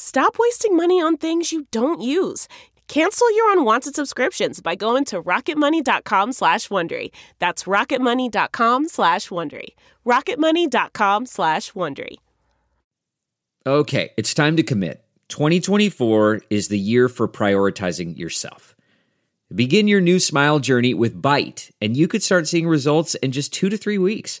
Stop wasting money on things you don't use. Cancel your unwanted subscriptions by going to rocketmoney.com slash Wondery. That's rocketmoney.com slash Wondery. rocketmoney.com slash Wondery. Okay, it's time to commit. 2024 is the year for prioritizing yourself. Begin your new smile journey with Byte, and you could start seeing results in just two to three weeks.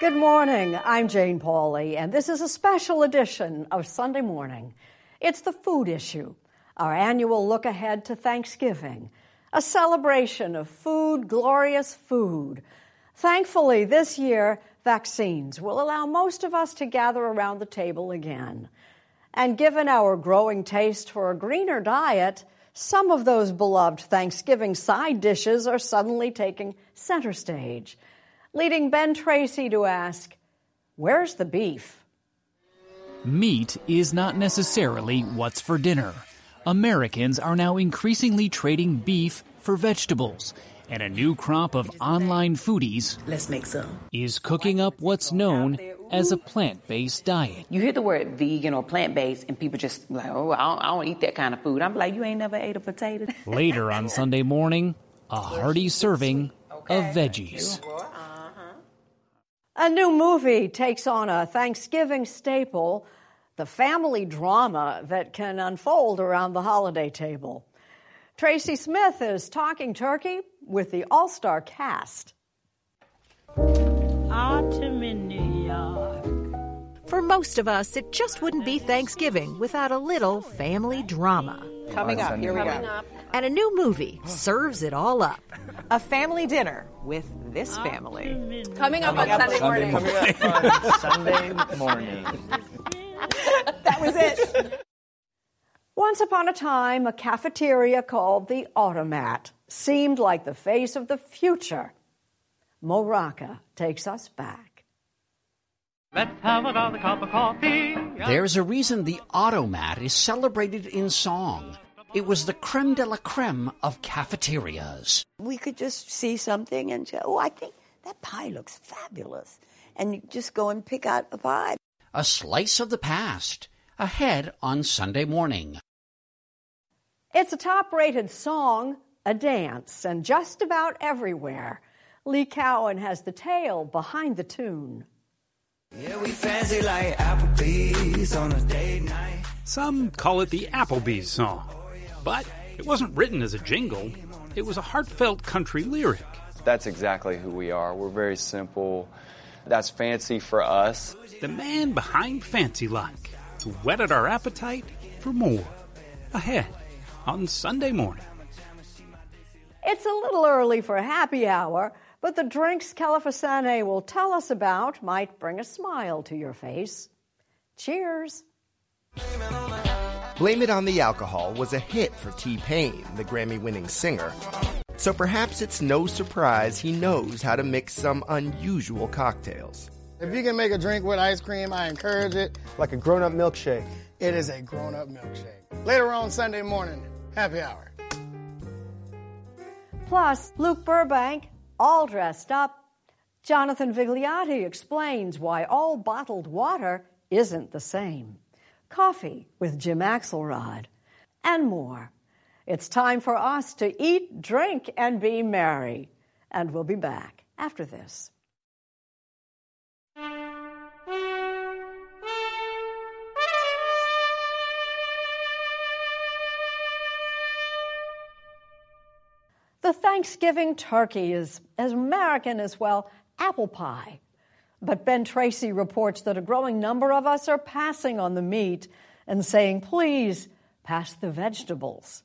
Good morning. I'm Jane Pauley, and this is a special edition of Sunday Morning. It's the food issue, our annual look ahead to Thanksgiving, a celebration of food, glorious food. Thankfully, this year, vaccines will allow most of us to gather around the table again. And given our growing taste for a greener diet, some of those beloved Thanksgiving side dishes are suddenly taking center stage leading Ben Tracy to ask, Where's the beef? Meat is not necessarily what's for dinner. Americans are now increasingly trading beef for vegetables, and a new crop of online foodies Let's make some. is cooking up what's known as a plant-based diet. You hear the word vegan or plant based, and people just like, oh, I don't, I don't eat that kind of food. I'm like, you ain't never ate a potato. Later on Sunday morning, a hearty serving of veggies. A new movie takes on a Thanksgiving staple, the family drama that can unfold around the holiday table. Tracy Smith is talking turkey with the all star cast. Autumn in New York. For most of us, it just wouldn't be Thanksgiving without a little family drama. Coming up, here we Coming go. And a new movie serves it all up. A family dinner with this family. Coming up on Sunday morning. Sunday morning. That was it. Once upon a time, a cafeteria called the Automat seemed like the face of the future. Mo Rocca takes us back. Let's have another cup of coffee. There's a reason the Automat is celebrated in song. It was the creme de la creme of cafeterias. We could just see something and say, oh, I think that pie looks fabulous. And you just go and pick out a pie. A slice of the past, ahead on Sunday morning. It's a top rated song, a dance, and just about everywhere. Lee Cowan has the tale behind the tune. Yeah, we fancy like Applebee's on a date night. Some call it the Applebee's song, but it wasn't written as a jingle. It was a heartfelt country lyric. That's exactly who we are. We're very simple. That's fancy for us. The man behind Fancy Like, who whetted our appetite for more. Ahead on Sunday morning. It's a little early for happy hour, but the drinks Kelefa Sanneh will tell us about might bring a smile to your face. Cheers. Blame It on the Alcohol was a hit for T Pain, the Grammy winning singer. So perhaps it's no surprise he knows how to mix some unusual cocktails. If you can make a drink with ice cream, I encourage it. Like a grown up milkshake. It is a grown up milkshake. Later on Sunday morning, happy hour. Plus, Luke Burbank, all dressed up. Jonathan Vigliotti explains why all bottled water isn't the same. Coffee with Jim Axelrod, and more. It's time for us to eat, drink, and be merry. And we'll be back after this. The Thanksgiving turkey is as American as, well, apple pie. But Ben Tracy reports that a growing number of us are passing on the meat and saying, please, pass the vegetables.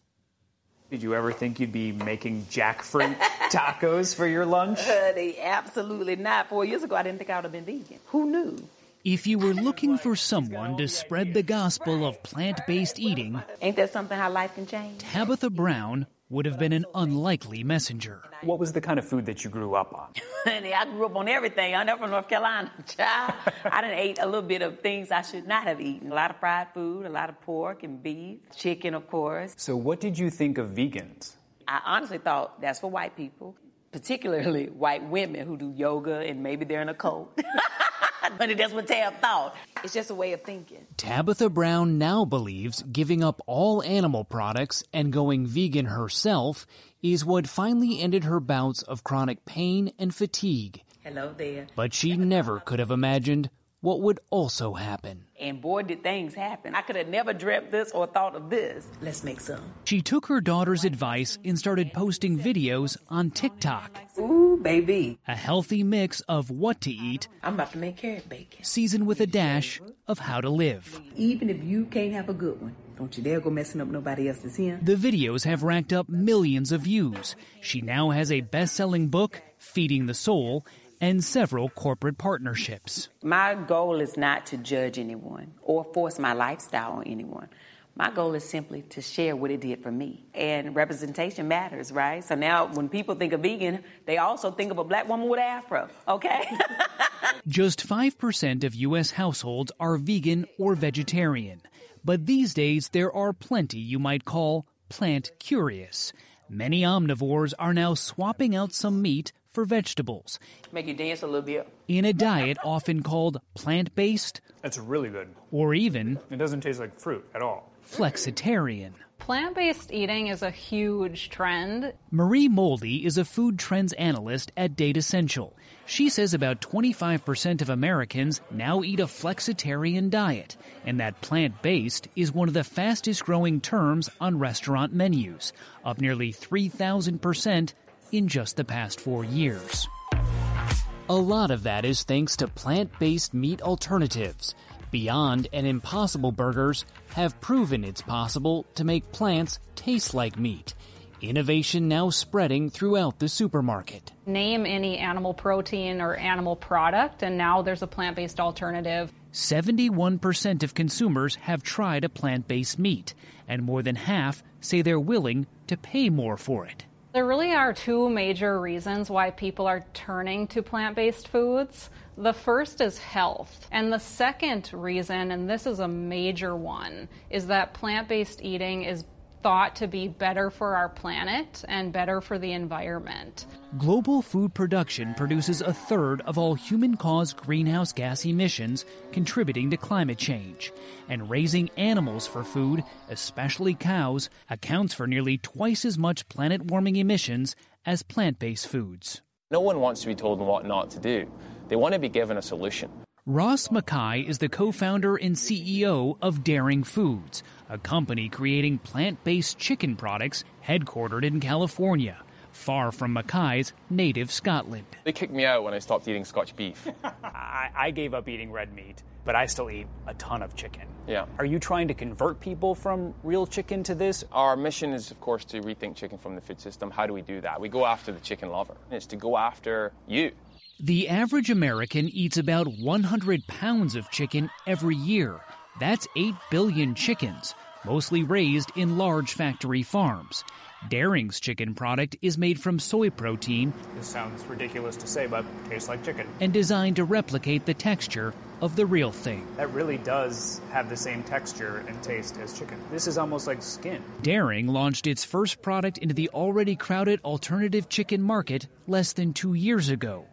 Did you ever think you'd be making jackfruit tacos for your lunch? Honey, absolutely not. Four years ago, I didn't think I would have been vegan. Who knew? If you were looking for someone to spread the gospel of plant based eating, ain't that something how life can change? Tabitha Brown would have been an unlikely messenger. What was the kind of food that you grew up on? Honey, I grew up on everything. I'm from North Carolina, child. I done ate a little bit of things I should not have eaten. A lot of fried food, a lot of pork and beef, chicken, of course. So, what did you think of vegans? I honestly thought that's for white people, particularly white women who do yoga and maybe they're in a cult. Honey, that's what Tab thought. It's just a way of thinking. Tabitha Brown now believes giving up all animal products and going vegan herself is what finally ended her bouts of chronic pain and fatigue. Hello there. But she never could have imagined what would also happen. And boy, did things happen. I could have never dreamt this or thought of this. Let's make some. She took her daughter's advice and started posting videos on TikTok. Ooh, baby. A healthy mix of what to eat. I'm about to make carrot bacon. Seasoned with a dash of how to live. Even if you can't have a good one, don't you dare go messing up nobody else's here. The videos have racked up millions of views. She now has a best selling book, Feeding the Soul, and several corporate partnerships. My goal is not to judge anyone or force my lifestyle on anyone. My goal is simply to share what it did for me. And representation matters, right? So now when people think of vegan, they also think of a black woman with afro, okay? Just 5% of U.S. households are vegan or vegetarian. But these days, there are plenty you might call plant curious. Many omnivores are now swapping out some meat for vegetables. Make you dance a little bit. In a diet often called plant based. That's really good. Or even. It doesn't taste like fruit at all. Flexitarian. Plant based eating is a huge trend. Marie Molde is a food trends analyst at Datassential. She says about 25% of Americans now eat a flexitarian diet, and that plant based is one of the fastest growing terms on restaurant menus, up nearly 3,000% in just the past four years. A lot of that is thanks to plant based meat alternatives. Beyond and Impossible Burgers have proven it's possible to make plants taste like meat. Innovation now spreading throughout the supermarket. Name any animal protein or animal product, and now there's a plant based alternative. 71% of consumers have tried a plant based meat, and more than half say they're willing to pay more for it. There really are two major reasons why people are turning to plant based foods. The first is health. And the second reason, and this is a major one, is that plant based eating is thought to be better for our planet and better for the environment. Global food production produces a third of all human caused greenhouse gas emissions, contributing to climate change. And raising animals for food, especially cows, accounts for nearly twice as much planet warming emissions as plant based foods. No one wants to be told what not to do. They want to be given a solution. Ross Mackay is the co founder and CEO of Daring Foods, a company creating plant based chicken products headquartered in California, far from Mackay's native Scotland. They kicked me out when I stopped eating Scotch beef. I, I gave up eating red meat, but I still eat a ton of chicken. Yeah. Are you trying to convert people from real chicken to this? Our mission is, of course, to rethink chicken from the food system. How do we do that? We go after the chicken lover. It's to go after you. The average American eats about 100 pounds of chicken every year. That's 8 billion chickens, mostly raised in large factory farms. Daring's chicken product is made from soy protein. This sounds ridiculous to say, but tastes like chicken. And designed to replicate the texture of the real thing. That really does have the same texture and taste as chicken. This is almost like skin. Daring launched its first product into the already crowded alternative chicken market less than two years ago.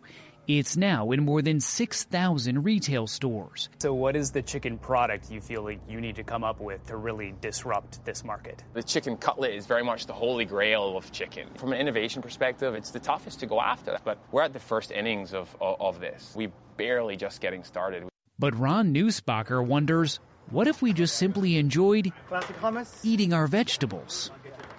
It's now in more than 6,000 retail stores. So, what is the chicken product you feel like you need to come up with to really disrupt this market? The chicken cutlet is very much the holy grail of chicken. From an innovation perspective, it's the toughest to go after, but we're at the first innings of, of, of this. We're barely just getting started. But Ran Nussbacher wonders what if we just simply enjoyed eating our vegetables?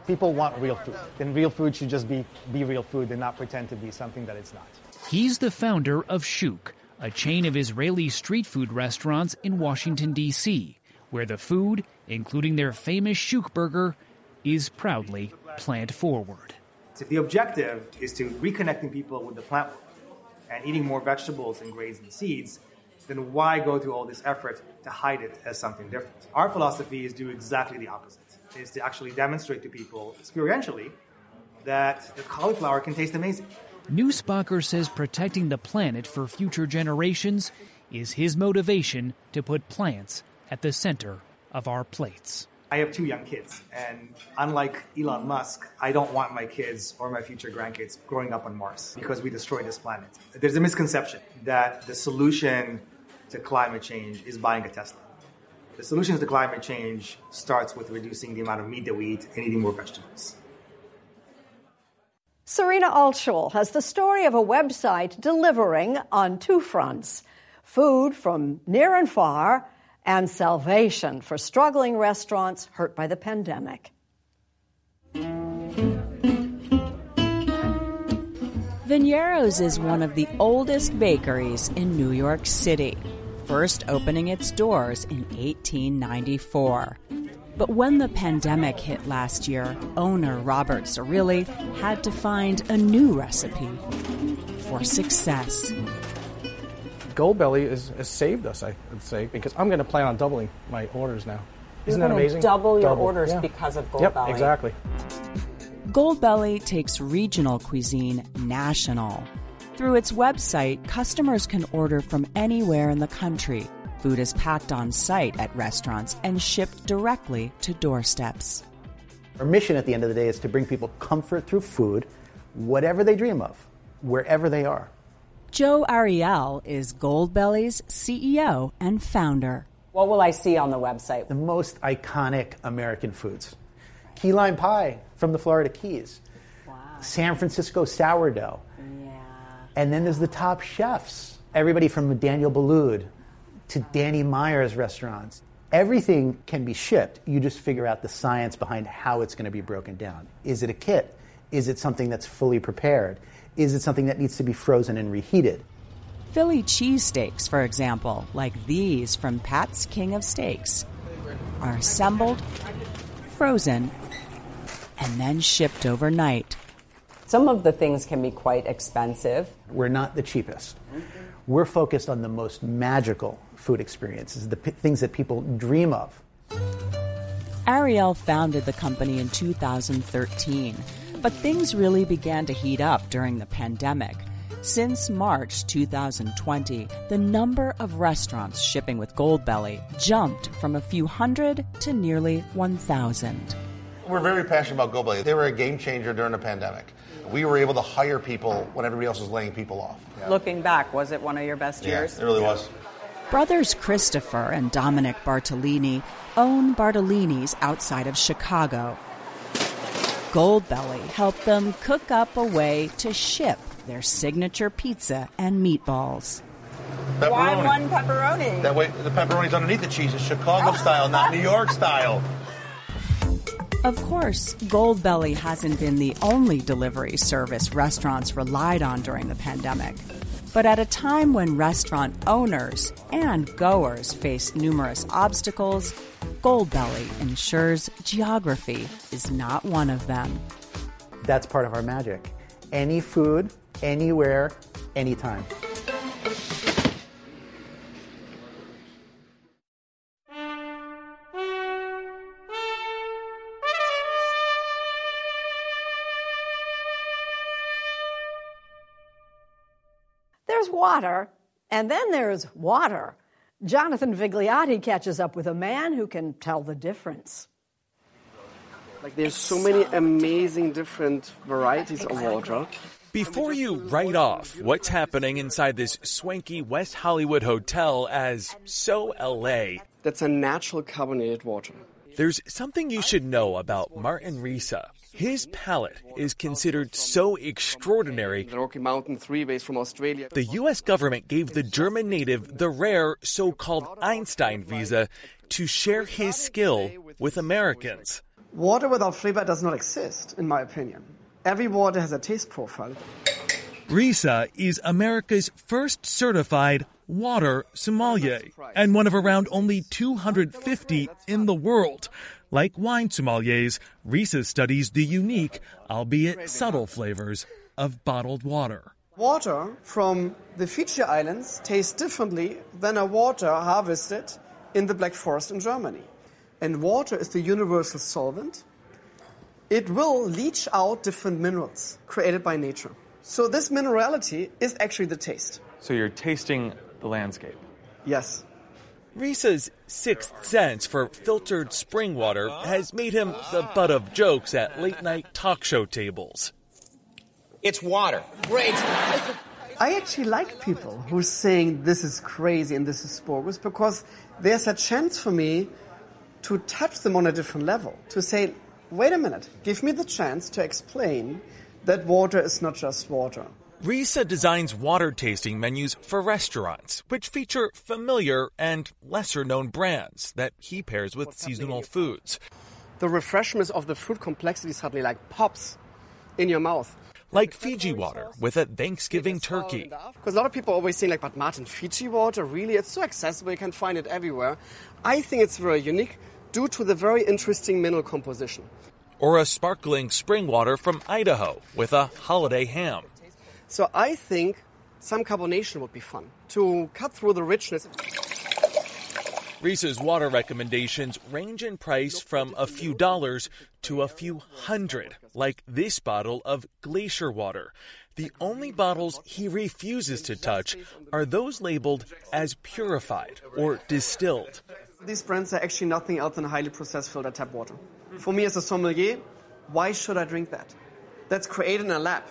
People want real food, and real food should just be, be real food and not pretend to be something that it's not. He's the founder of Shouk, a chain of Israeli street food restaurants in Washington, D.C., where the food, including their famous Shouk burger, is proudly plant forward. If the objective is to reconnecting people with the plant world and eating more vegetables and grains and seeds, then why go through all this effort to hide it as something different? Our philosophy is do exactly the opposite, is to actually demonstrate to people experientially that the cauliflower can taste amazing. Nussbacher says protecting the planet for future generations is his motivation to put plants at the center of our plates. I have two young kids, and unlike Elon Musk, I don't want my kids or my future grandkids growing up on Mars because we destroyed this planet. There's a misconception that the solution to climate change is buying a Tesla. The solution to climate change starts with reducing the amount of meat that we eat and eating more vegetables. Serena Altschul has the story of a website delivering on two fronts food from near and far, and salvation for struggling restaurants hurt by the pandemic. Veniero's is one of the oldest bakeries in New York City, first opening its doors in 1894. But when the pandemic hit last year, owner Robert Zerilli had to find a new recipe for success. Goldbelly is, has saved us, I would say, because I'm going to plan on doubling my orders now. Isn't You're that amazing? Double your Double, orders yeah. because of Gold Yep, Goldbelly. exactly. Gold Belly takes regional cuisine national. Through its website, customers can order from anywhere in the country. Food is packed on site at restaurants and shipped directly to doorsteps. Our mission at the end of the day is to bring people comfort through food, whatever they dream of, wherever they are. Joe Ariel is Goldbelly's CEO and founder. What will I see on the website? The most iconic American foods key lime pie from the Florida Keys, San Francisco sourdough. And then there's the top chefs, everybody from Daniel Boulud to Danny Meyer's restaurants. Everything can be shipped. You just figure out the science behind how it's going to be broken down. Is it a kit? Is it something that's fully prepared? Is it something that needs to be frozen and reheated? Philly cheesesteaks, for example, like these from Pat's King of Steaks, are assembled, frozen, and then shipped overnight. Some of the things can be quite expensive. We're not the cheapest. We're focused on the most magical food experiences, the p- things that people dream of. Ariel founded the company in 2013, but things really began to heat up during the pandemic. Since March 2020, the number of restaurants shipping with Goldbelly jumped from a few hundred to nearly 1,000. We're very passionate about GoBelly. They were a game changer during the pandemic. We were able to hire people when everybody else was laying people off. Looking back, was it one of your best Yeah, years? it really was. Brothers Christopher and Dominic Bartolini own Bartolini's outside of Chicago. Goldbelly helped them cook up a way to ship their signature pizza and meatballs. Why one pepperoni? That way, the pepperoni's underneath the cheese is Chicago oh. style, not New York style. Of course, Goldbelly hasn't been the only delivery service restaurants relied on during the pandemic. But at a time when restaurant owners and goers face numerous obstacles, Goldbelly ensures geography is not one of them. That's part of our magic. Any food, anywhere, anytime. Water, and then there's water. Jonathan Vigliotti catches up with a man who can tell the difference. Like there's so many amazing different varieties of water. Before you write off what's happening inside this swanky West Hollywood hotel as so LA, That's a natural carbonated water. there's something you should know about Martin Riese. His palate is considered so extraordinary. The Rocky Mountain Three-Ways from Australia. The US government gave the German native the rare so called Einstein visa to share his skill with Americans. Water without flavor does not exist, in my opinion. Every water has a taste profile. Riese is America's first certified water sommelier and one of around only 250 in the world. Like wine sommeliers, Riese studies the unique, albeit subtle flavors of bottled water. Water from the Fiji Islands tastes differently than a water harvested in the Black Forest in Germany. And water is the universal solvent. It will leach out different minerals created by nature. So this minerality is actually the taste. So you're tasting the landscape. Yes. Riese's sixth sense for filtered spring water has made him the butt of jokes at late night talk show tables. It's water. Great. I actually like people who are saying this is crazy and this is bogus because there's a chance for me to touch them on a different level. To say, wait a minute, give me the chance to explain that water is not just water. Riese designs water tasting menus for restaurants, which feature familiar and lesser known brands that he pairs with seasonal foods. The refreshment of the fruit complexity suddenly like pops in your mouth. Like Fiji water with a Thanksgiving turkey. Because a lot of people always saying like, but Martin, Fiji water, really? It's so accessible, you can find it everywhere. I think it's very unique due to the very interesting mineral composition. Or a sparkling spring water from Idaho with a holiday ham. So I think some carbonation would be fun to cut through the richness. Riese's water recommendations range in price from a few dollars to a few hundred, like this bottle of glacier water. The only bottles he refuses to touch are those labeled as purified or distilled. These brands are actually nothing else than highly processed filtered tap water. For me as a sommelier, why should I drink that? That's created in a lab.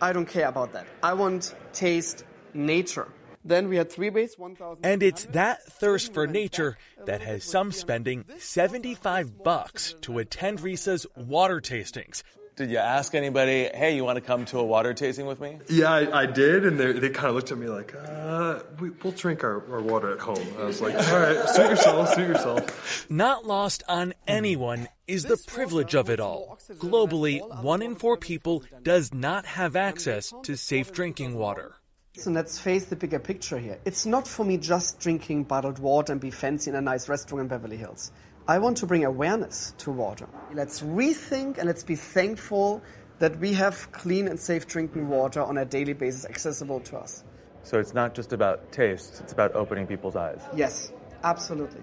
I don't care about that. I want taste nature. Then we had three base, 1,000. And it's that thirst for nature that has some spending 75 bucks to attend Riese's water tastings. Did you ask anybody, hey, you want to come to a water tasting with me? Yeah, I, I did, and they, they kind of looked at me like, uh, we, we'll drink our, our water at home. I was like, all right, suit yourself, suit yourself. Not lost on anyone is the privilege of it all. Globally, one in four people does not have access to safe drinking water. So let's face the bigger picture here. It's not for me just drinking bottled water and be fancy in a nice restaurant in Beverly Hills. I want to bring awareness to water. Let's rethink and let's be thankful that we have clean and safe drinking water on a daily basis accessible to us. So it's not just about taste, it's about opening people's eyes. Yes, absolutely.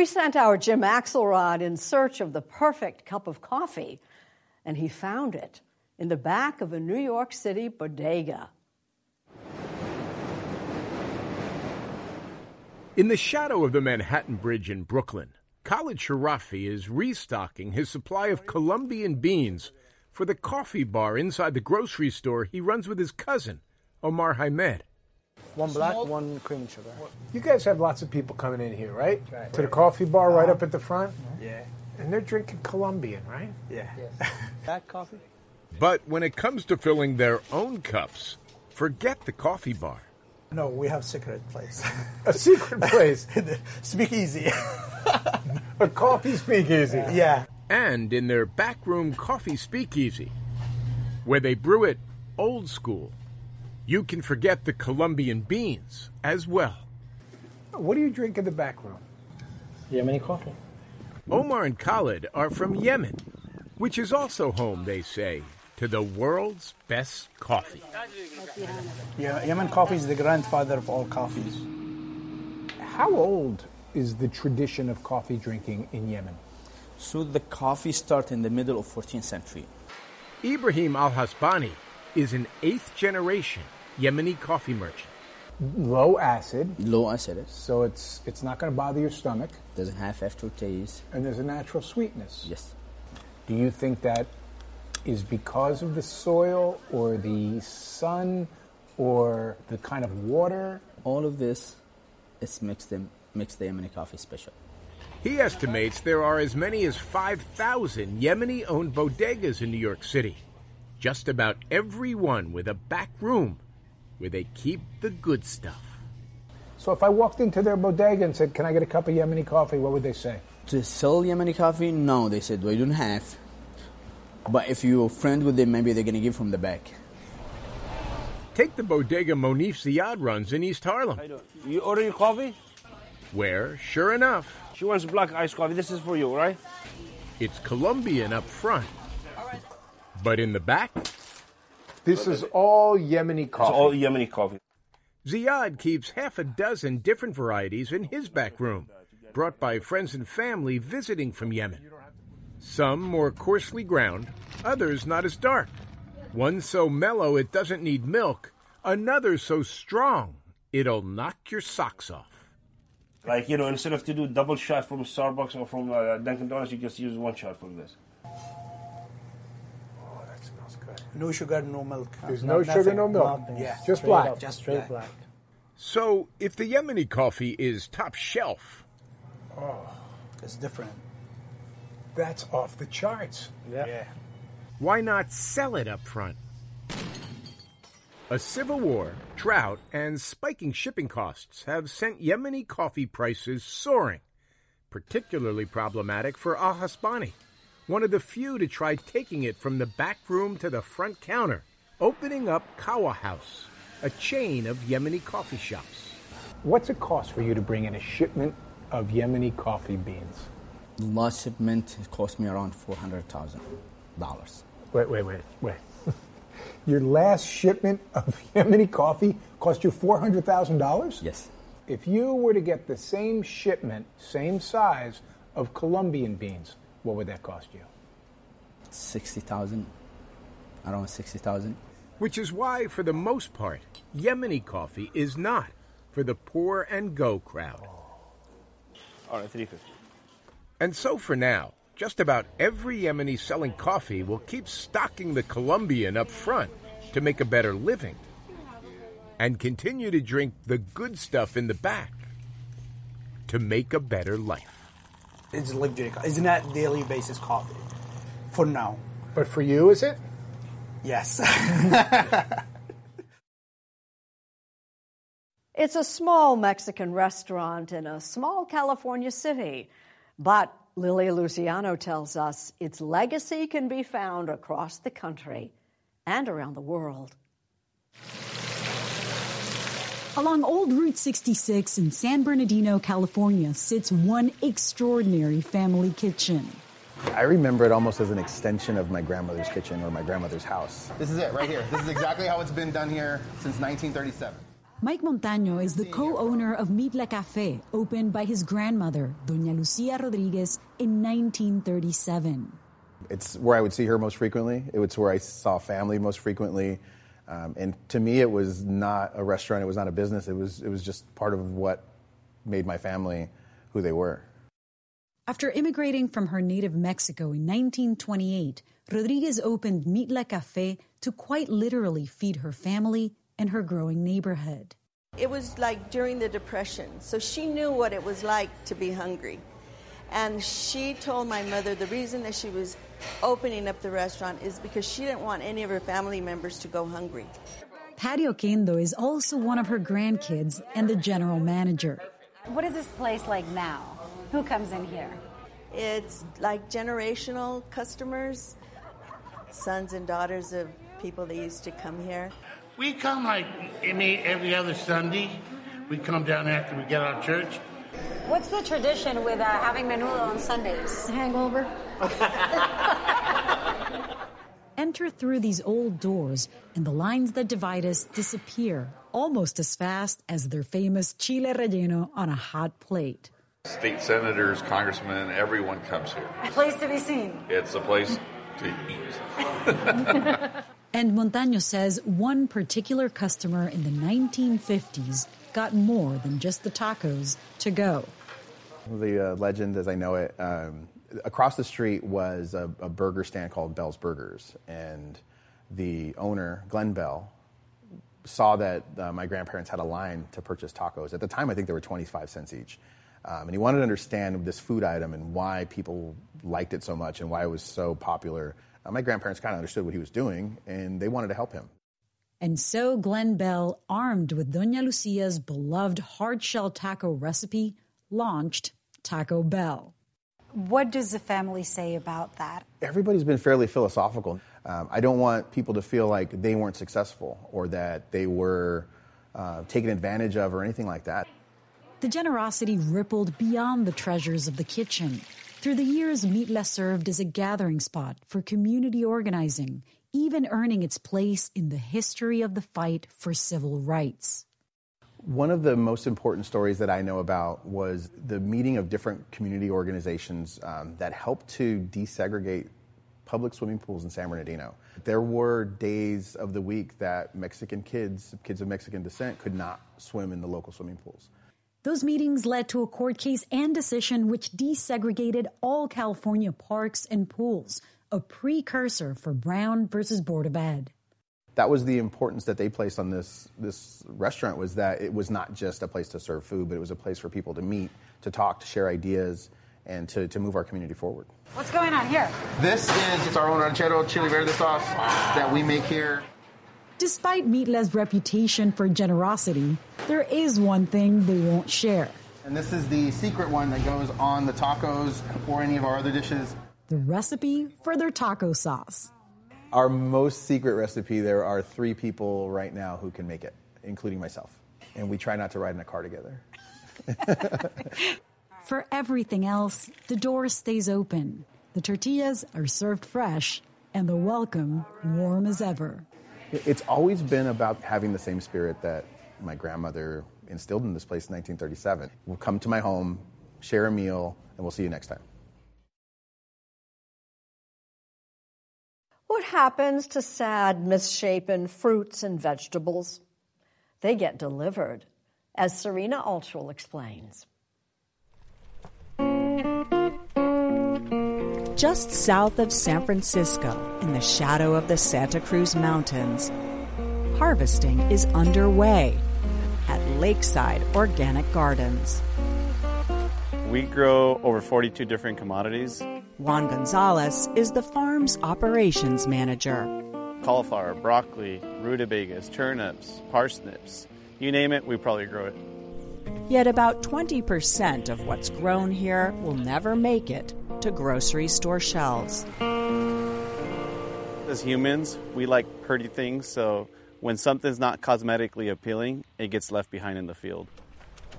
We sent our Jim Axelrod in search of the perfect cup of coffee, and he found it in the back of a New York City bodega. In the shadow of the Manhattan Bridge in Brooklyn, Khalid Sharafi is restocking his supply of Colombian beans for the coffee bar inside the grocery store he runs with his cousin, Omar Hamed. One black, one cream and sugar. You guys have lots of people coming in here, right? To the coffee bar right uh-huh. up at the front? Yeah. And they're drinking Colombian, right? Yeah. That coffee? But when it comes to filling their own cups, forget the coffee bar. No, we have secret place. A secret place? Speak easy. A coffee speakeasy? Yeah. And in their backroom coffee speakeasy, where they brew it old school, you can forget the Colombian beans as well. What do you drink in the back room? Yemeni coffee. Omar and Khalid are from Yemen, which is also home, they say, to the world's best coffee. Yeah, Yemen coffee is the grandfather of all coffees. How old is the tradition of coffee drinking in Yemen? So the coffee started in the middle of 14th century. Ibrahim Al Hasbali is an eighth generation Yemeni coffee merchant. Low acid. Low acid. So it's it's not going to bother your stomach. Doesn't have aftertaste. And there's a natural sweetness. Yes. Do you think that is because of the soil or the sun or the kind of water? All of this is makes them makes the Yemeni coffee special. He estimates there are as many as 5,000 Yemeni owned bodegas in New York City. Just about everyone with a back room where they keep the good stuff. So if I walked into their bodega and said, "Can I get a cup of Yemeni coffee?" What would they say? To sell Yemeni coffee, no, they said we don't have. But if you're a friend with them, maybe they're gonna give from the back. Take the bodega Monif Ziad runs in East Harlem, You order your coffee? where, sure enough, She wants black iced coffee. This is for you, right? it's Colombian up front. But in the back, This is all Yemeni coffee. It's all Yemeni coffee. Ziad keeps half a dozen different varieties in his back room, brought by friends and family visiting from Yemen. Some more coarsely ground, others not as dark. One so mellow it doesn't need milk, another so strong it'll knock your socks off. Like, you know, instead of to do double shot from Starbucks or from uh, Dunkin' Donuts, you just use one shot from this. No sugar, no milk. There's no sugar, no milk. Nothing. Yeah, Just straight black. up, Just straight black. So, if the Yemeni coffee is top shelf, Oh, It's different. that's off the charts. Yeah. why not sell it up front? A civil war, drought, and spiking shipping costs have sent Yemeni coffee prices soaring, particularly problematic for Al Hasbali, one of the few to try taking it from the back room to the front counter, opening up Qahwah House, a chain of Yemeni coffee shops. What's it cost for you to bring in a shipment of Yemeni coffee beans? The last shipment cost me around four hundred thousand dollars. Wait, wait, wait, wait. Your last shipment of Yemeni coffee cost you $400,000? Yes. If you were to get the same shipment, same size of Colombian beans, what would that cost you? Sixty thousand. Around sixty thousand. Which is why, for the most part, Yemeni coffee is not for the pour and go crowd. All right, 350. And so for now, just about every Yemeni selling coffee will keep stocking the Colombian up front to make a better living and continue to drink the good stuff in the back to make a better life. It's luxury. It's not that daily basis coffee. For now. But for you, is it? Yes. It's a small Mexican restaurant in a small California city, but Lily Luciano tells us its legacy can be found across the country and around the world. Along Old Route 66 in San Bernardino, California, sits one extraordinary family kitchen. I remember it almost as an extension of my grandmother's kitchen or my grandmother's house. This is it right here. This is exactly how it's been done here since 1937. Mike Montaño is the co-owner of Mitla Café, opened by his grandmother, Doña Lucia Rodriguez, in 1937. It's where I would see her most frequently. It was where I saw family most frequently. Um, and to me, it was not a restaurant. It was not a business. It was, it was just part of what made my family who they were. After immigrating from her native Mexico in 1928, Rodriguez opened Mitla Café to quite literally feed her family and her growing neighborhood. It was like during the Depression, so she knew what it was like to be hungry. And she told my mother the reason that she was opening up the restaurant is because she didn't want any of her family members to go hungry. Patty Oquendo is also one of her grandkids and the general manager. What is this place like now? Who comes in here? It's like generational customers, sons and daughters of people that used to come here. We come like any every other Sunday. We come down after we get out of church. What's the tradition with uh, having menudo on Sundays? Hangover. Enter through these old doors, and the lines that divide us disappear almost as fast as their famous chile relleno on a hot plate. State senators, congressmen, everyone comes here. A place to be seen. It's a place to eat. And Montaño says one particular customer in the 1950s got more than just the tacos to go. The uh, legend, as I know it, um, across the street was a, a, burger stand called Bell's Burgers, and the owner, Glenn Bell, saw that uh, my grandparents had a line to purchase tacos. At the time, I think they were 25 cents each. Um, and he wanted to understand this food item and why people liked it so much and why it was so popular. Uh, my grandparents kind of understood what he was doing, and they wanted to help him. And so Glenn Bell, armed with Doña Lucia's beloved hard shell taco recipe, launched Taco Bell. What does the family say about that? Everybody's been fairly philosophical. Um, I don't want people to feel like they weren't successful or that they were uh, taken advantage of or anything like that. The generosity rippled beyond the treasures of the kitchen. Through the years, Mitla served as a gathering spot for community organizing, even earning its place in the history of the fight for civil rights. One of the most important stories that I know about was the meeting of different community organizations um, that helped to desegregate public swimming pools in San Bernardino. There were days of the week that Mexican kids, kids of Mexican descent, could not swim in the local swimming pools. Those meetings led to a court case and decision which desegregated all California parks and pools, a precursor for Brown versus Board of Ed. That was the importance that they placed on this this restaurant was that it was not just a place to serve food, but it was a place for people to meet, to talk, to share ideas, and to, to move our community forward. What's going on here? This is it's our own ranchero chili verde sauce that we make here. Despite Mitla's reputation for generosity, there is one thing they won't share. And this is the secret one that goes on the tacos or any of our other dishes. The recipe for their taco sauce. Our most secret recipe, there are three people right now who can make it, including myself. And we try not to ride in a car together. for everything else, the door stays open. The tortillas are served fresh, and the welcome warm as ever. It's always been about having the same spirit that my grandmother instilled in this place in 1937. We'll come to my home, share a meal, and we'll see you next time. What happens to sad, misshapen fruits and vegetables? They get delivered, as Serena Altschul explains. Just south of San Francisco, in the shadow of the Santa Cruz Mountains, harvesting is underway at Lakeside Organic Gardens. We grow over 42 different commodities. Juan Gonzalez is the farm's operations manager. Cauliflower, broccoli, rutabagas, turnips, parsnips, you name it, we probably grow it. Yet about 20% of what's grown here will never make it to grocery store shelves. As humans, we like pretty things, so when something's not cosmetically appealing, it gets left behind in the field.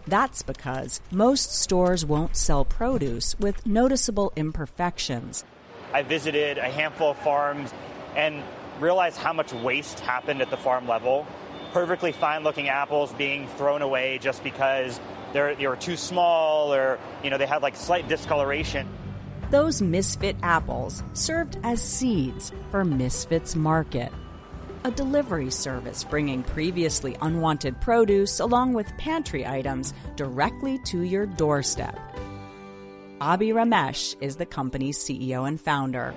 That's because most stores won't sell produce with noticeable imperfections. I visited a handful of farms and realized how much waste happened at the farm level. perfectly fine looking apples being thrown away just because they're, they were too small or, you know, they had like slight discoloration. Those misfit apples served as seeds for Misfits Market, a delivery service bringing previously unwanted produce along with pantry items directly to your doorstep. Abhi Ramesh is the company's CEO and founder.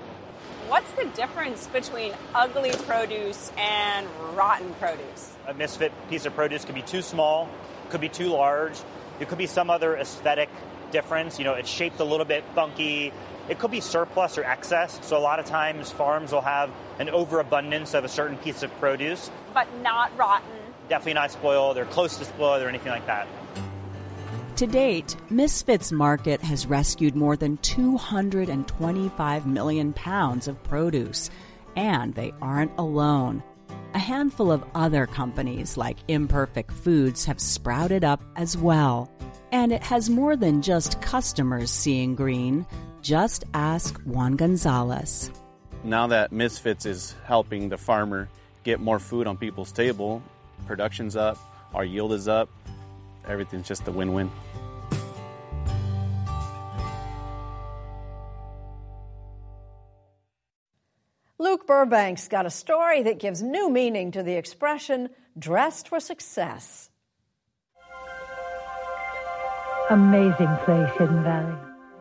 What's the difference between ugly produce and rotten produce? A misfit piece of produce could be too small, could be too large, it could be some other aesthetic difference. You know, it's shaped a little bit funky. It could be surplus or excess. So a lot of times farms will have an overabundance of a certain piece of produce. But not rotten. Definitely not spoiled or close to spoiled or anything like that. To date, Misfits Market has rescued more than 225 million pounds of produce. And they aren't alone. A handful of other companies like Imperfect Foods have sprouted up as well. And it has more than just customers seeing green. Just ask Juan Gonzalez. Now that Misfits is helping the farmer get more food on people's table, production's up, our yield is up, everything's just a win win. Luke Burbank's got a story that gives new meaning to the expression dressed for success. Amazing place, Hidden Valley.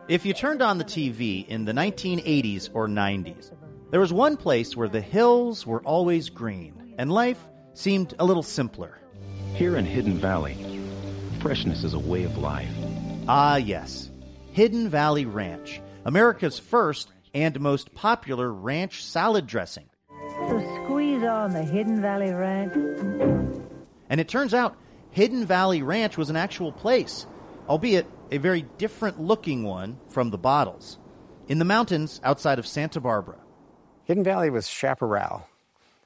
If you turned on the TV in the 1980s or 90s, there was one place where the hills were always green and life seemed a little simpler. Here in Hidden Valley, freshness is a way of life. Ah, yes. Hidden Valley Ranch, America's first and most popular ranch salad dressing. So squeeze on the Hidden Valley Ranch. And it turns out Hidden Valley Ranch was an actual place, albeit a very different looking one from the bottles, in the mountains outside of Santa Barbara. Hidden Valley was chaparral.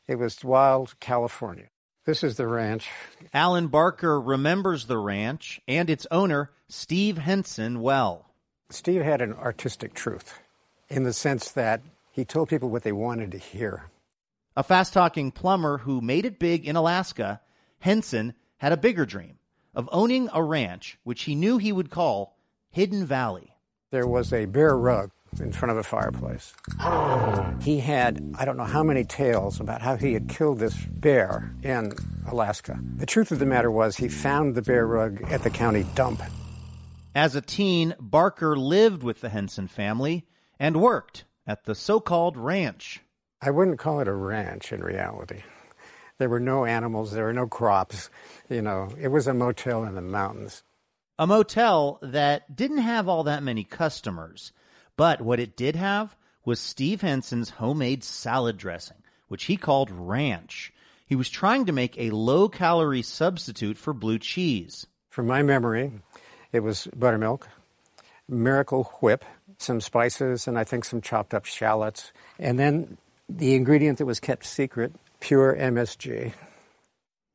It was wild California. This is the ranch. Alan Barker remembers the ranch and its owner, Steve Henson, well. Steve had an artistic truth in the sense that he told people what they wanted to hear. A fast talking plumber who made it big in Alaska, Henson had a bigger dream of owning a ranch which he knew he would call Hidden Valley. There was a bear rug in front of a fireplace. He had, I don't know how many tales about how he had killed this bear in Alaska. The truth of the matter was, he found the bear rug at the county dump. As a teen, Barker lived with the Henson family and worked at the so called ranch. I wouldn't call it a ranch in reality. There were no animals, there were no crops. You know, it was a motel in the mountains. A motel that didn't have all that many customers. But what it did have was Steve Henson's homemade salad dressing, which he called ranch. He was trying to make a low calorie substitute for blue cheese. From my memory, it was buttermilk, Miracle Whip, some spices, and I think some chopped up shallots. And then the ingredient that was kept secret, pure MSG.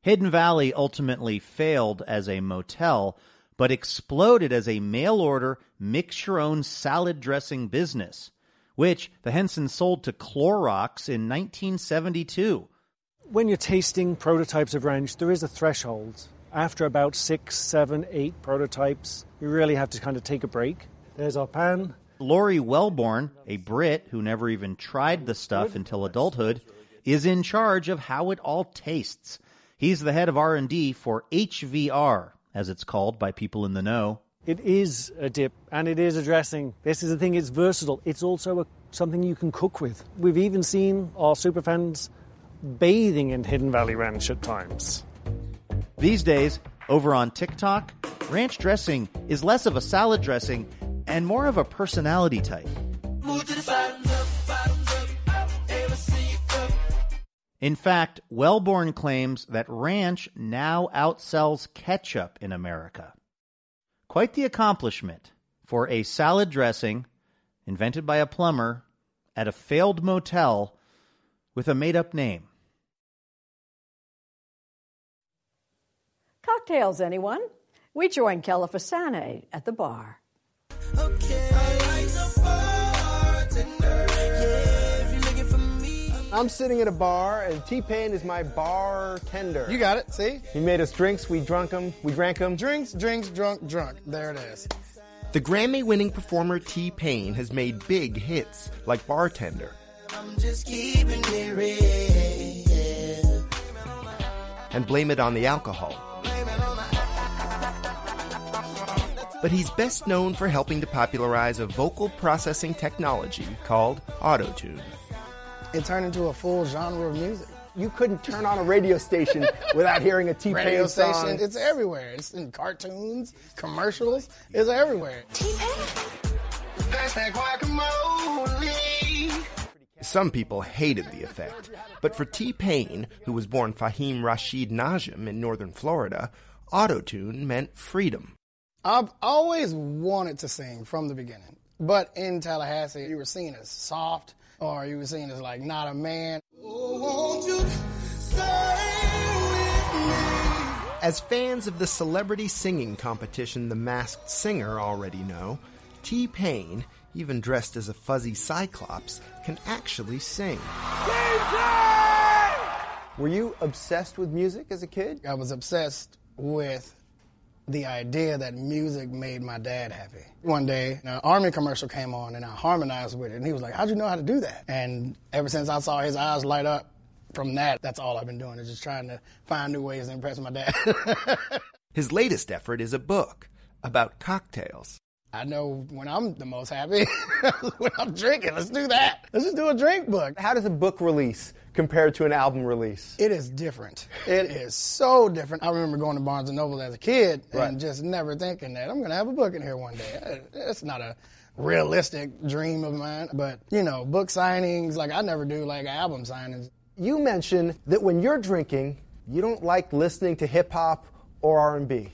Hidden Valley ultimately failed as a motel, but exploded as a mail order, mix your own salad dressing business, which the Henson sold to Clorox in 1972. When you're tasting prototypes of ranch, there is a threshold. After about six, seven, eight prototypes, you really have to kind of take a break. There's our pan. Laurie Wellborn, a Brit who never even tried the stuff until adulthood, is in charge of how it all tastes. He's the head of R&D for HVR, as it's called by people in the know. It is a dip and it is a dressing. This is the thing, it's versatile. It's also a, something you can cook with. We've even seen our superfans bathing in Hidden Valley Ranch at times. These days, over on TikTok, ranch dressing is less of a salad dressing and more of a personality type. In fact, Wellborn claims that ranch now outsells ketchup in America. Quite the accomplishment for a salad dressing invented by a plumber at a failed motel with a made up name. Cocktails, anyone? We join Kelefa Sanneh at the bar. I'm sitting at a bar, and T Pain is my bartender. You got it. See? He made us drinks. We drunk them. We drank them. Drinks, drinks, drunk, drunk. There it is. The Grammy winning performer T Pain has made big hits like Bartender. And Blame It on the Alcohol. But he's best known for helping to popularize a vocal processing technology called autotune. It turned into a full genre of music. You couldn't turn on a radio station without hearing a T Radio Pain song. station, it's everywhere. It's in cartoons, commercials. It's everywhere. T-Pain. Some people hated the effect, but for T Pain, who was born Faheem Rasheed Najm in northern Florida, autotune meant freedom. I've always wanted to sing from the beginning. But in Tallahassee, you were seen as soft or you were seen as like not a man. As fans of the celebrity singing competition The Masked Singer already know, T Pain, even dressed as a fuzzy cyclops, can actually sing. Were you obsessed with music as a kid? I was obsessed with the idea that music made my dad happy. One day, an army commercial came on and I harmonized with it, and he was like, How'd you know how to do that? And ever since I saw his eyes light up from that, that's all I've been doing, is just trying to find new ways to impress my dad. His latest effort is a book about cocktails. I know when I'm the most happy when I'm drinking. Let's do that. Let's just do a drink book. How does a book release compare to an album release? It is different. It is so different. I remember going to Barnes and Noble as a kid Right. and just never thinking that I'm going to have a book in here one day. That's not a realistic dream of mine. But you know, book signings like I never do like album signings. You mentioned that when you're drinking, you don't like listening to hip hop or R&B.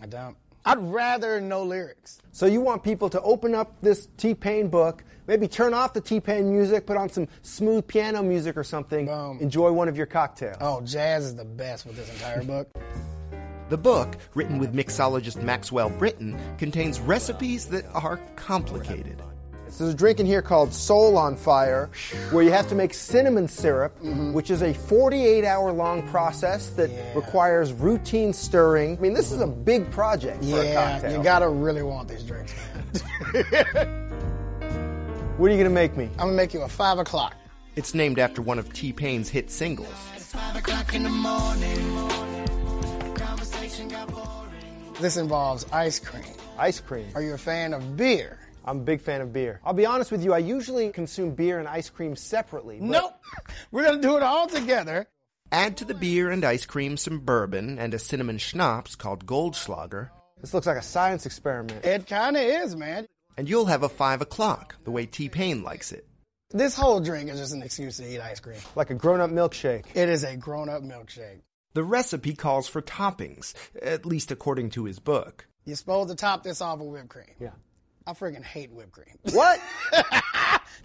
I don't. I'd rather no lyrics. So you want people to open up this T Pain book, maybe turn off the T Pain music, put on some smooth piano music or something, enjoy one of your cocktails. Oh, jazz is the best with this entire book. The book, written with mixologist Maxwell Britten, contains recipes that are complicated. There's a drink in here called Soul on Fire, where you have to make cinnamon syrup, mm-hmm. which is a 48 hour long process that requires routine stirring. I mean, this is a big project for a Yeah, cocktail. you gotta really want these drinks. What are you to make me? I'm gonna make you a five o'clock. It's named after one of T Pain's hit singles. This involves ice cream. Ice cream. Are you a fan of beer? I'm a big fan of beer. I'll be honest with you, I usually consume beer and ice cream separately. but- Nope. We're gonna do it all together. Add to the beer and ice cream some bourbon and a cinnamon schnapps called Goldschlager. This looks like a science experiment. It kinda is, man. And you'll have a five o'clock, the way T Pain likes it. This whole drink is just an excuse to eat ice cream. Like a grown up milkshake. It is a grown up milkshake. The recipe calls for toppings, at least according to his book. You're supposed to top this off with whipped cream. Yeah. I freaking hate whipped cream. What?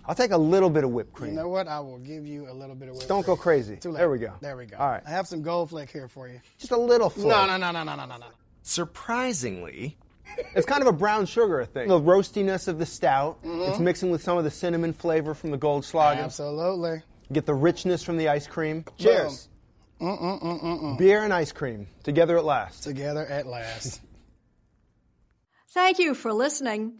I'll take a little bit of whipped cream. You know what? I will give you a little bit of whipped cream. Don't go crazy. Too late. There we go. There we go. All right. I have some gold flake here for you. Just a little flake. No, no, no, no, no, no, no, no. Surprisingly, It's kind of a brown sugar thing. The roastiness of the stout. Mhm. It's mixing with some of the cinnamon flavor from the Goldschlager. Absolutely. Get the richness from the ice cream. Cheers. Mm-mm-mm-mm-mm. Beer and ice cream together at last. Together at last. Thank you for listening.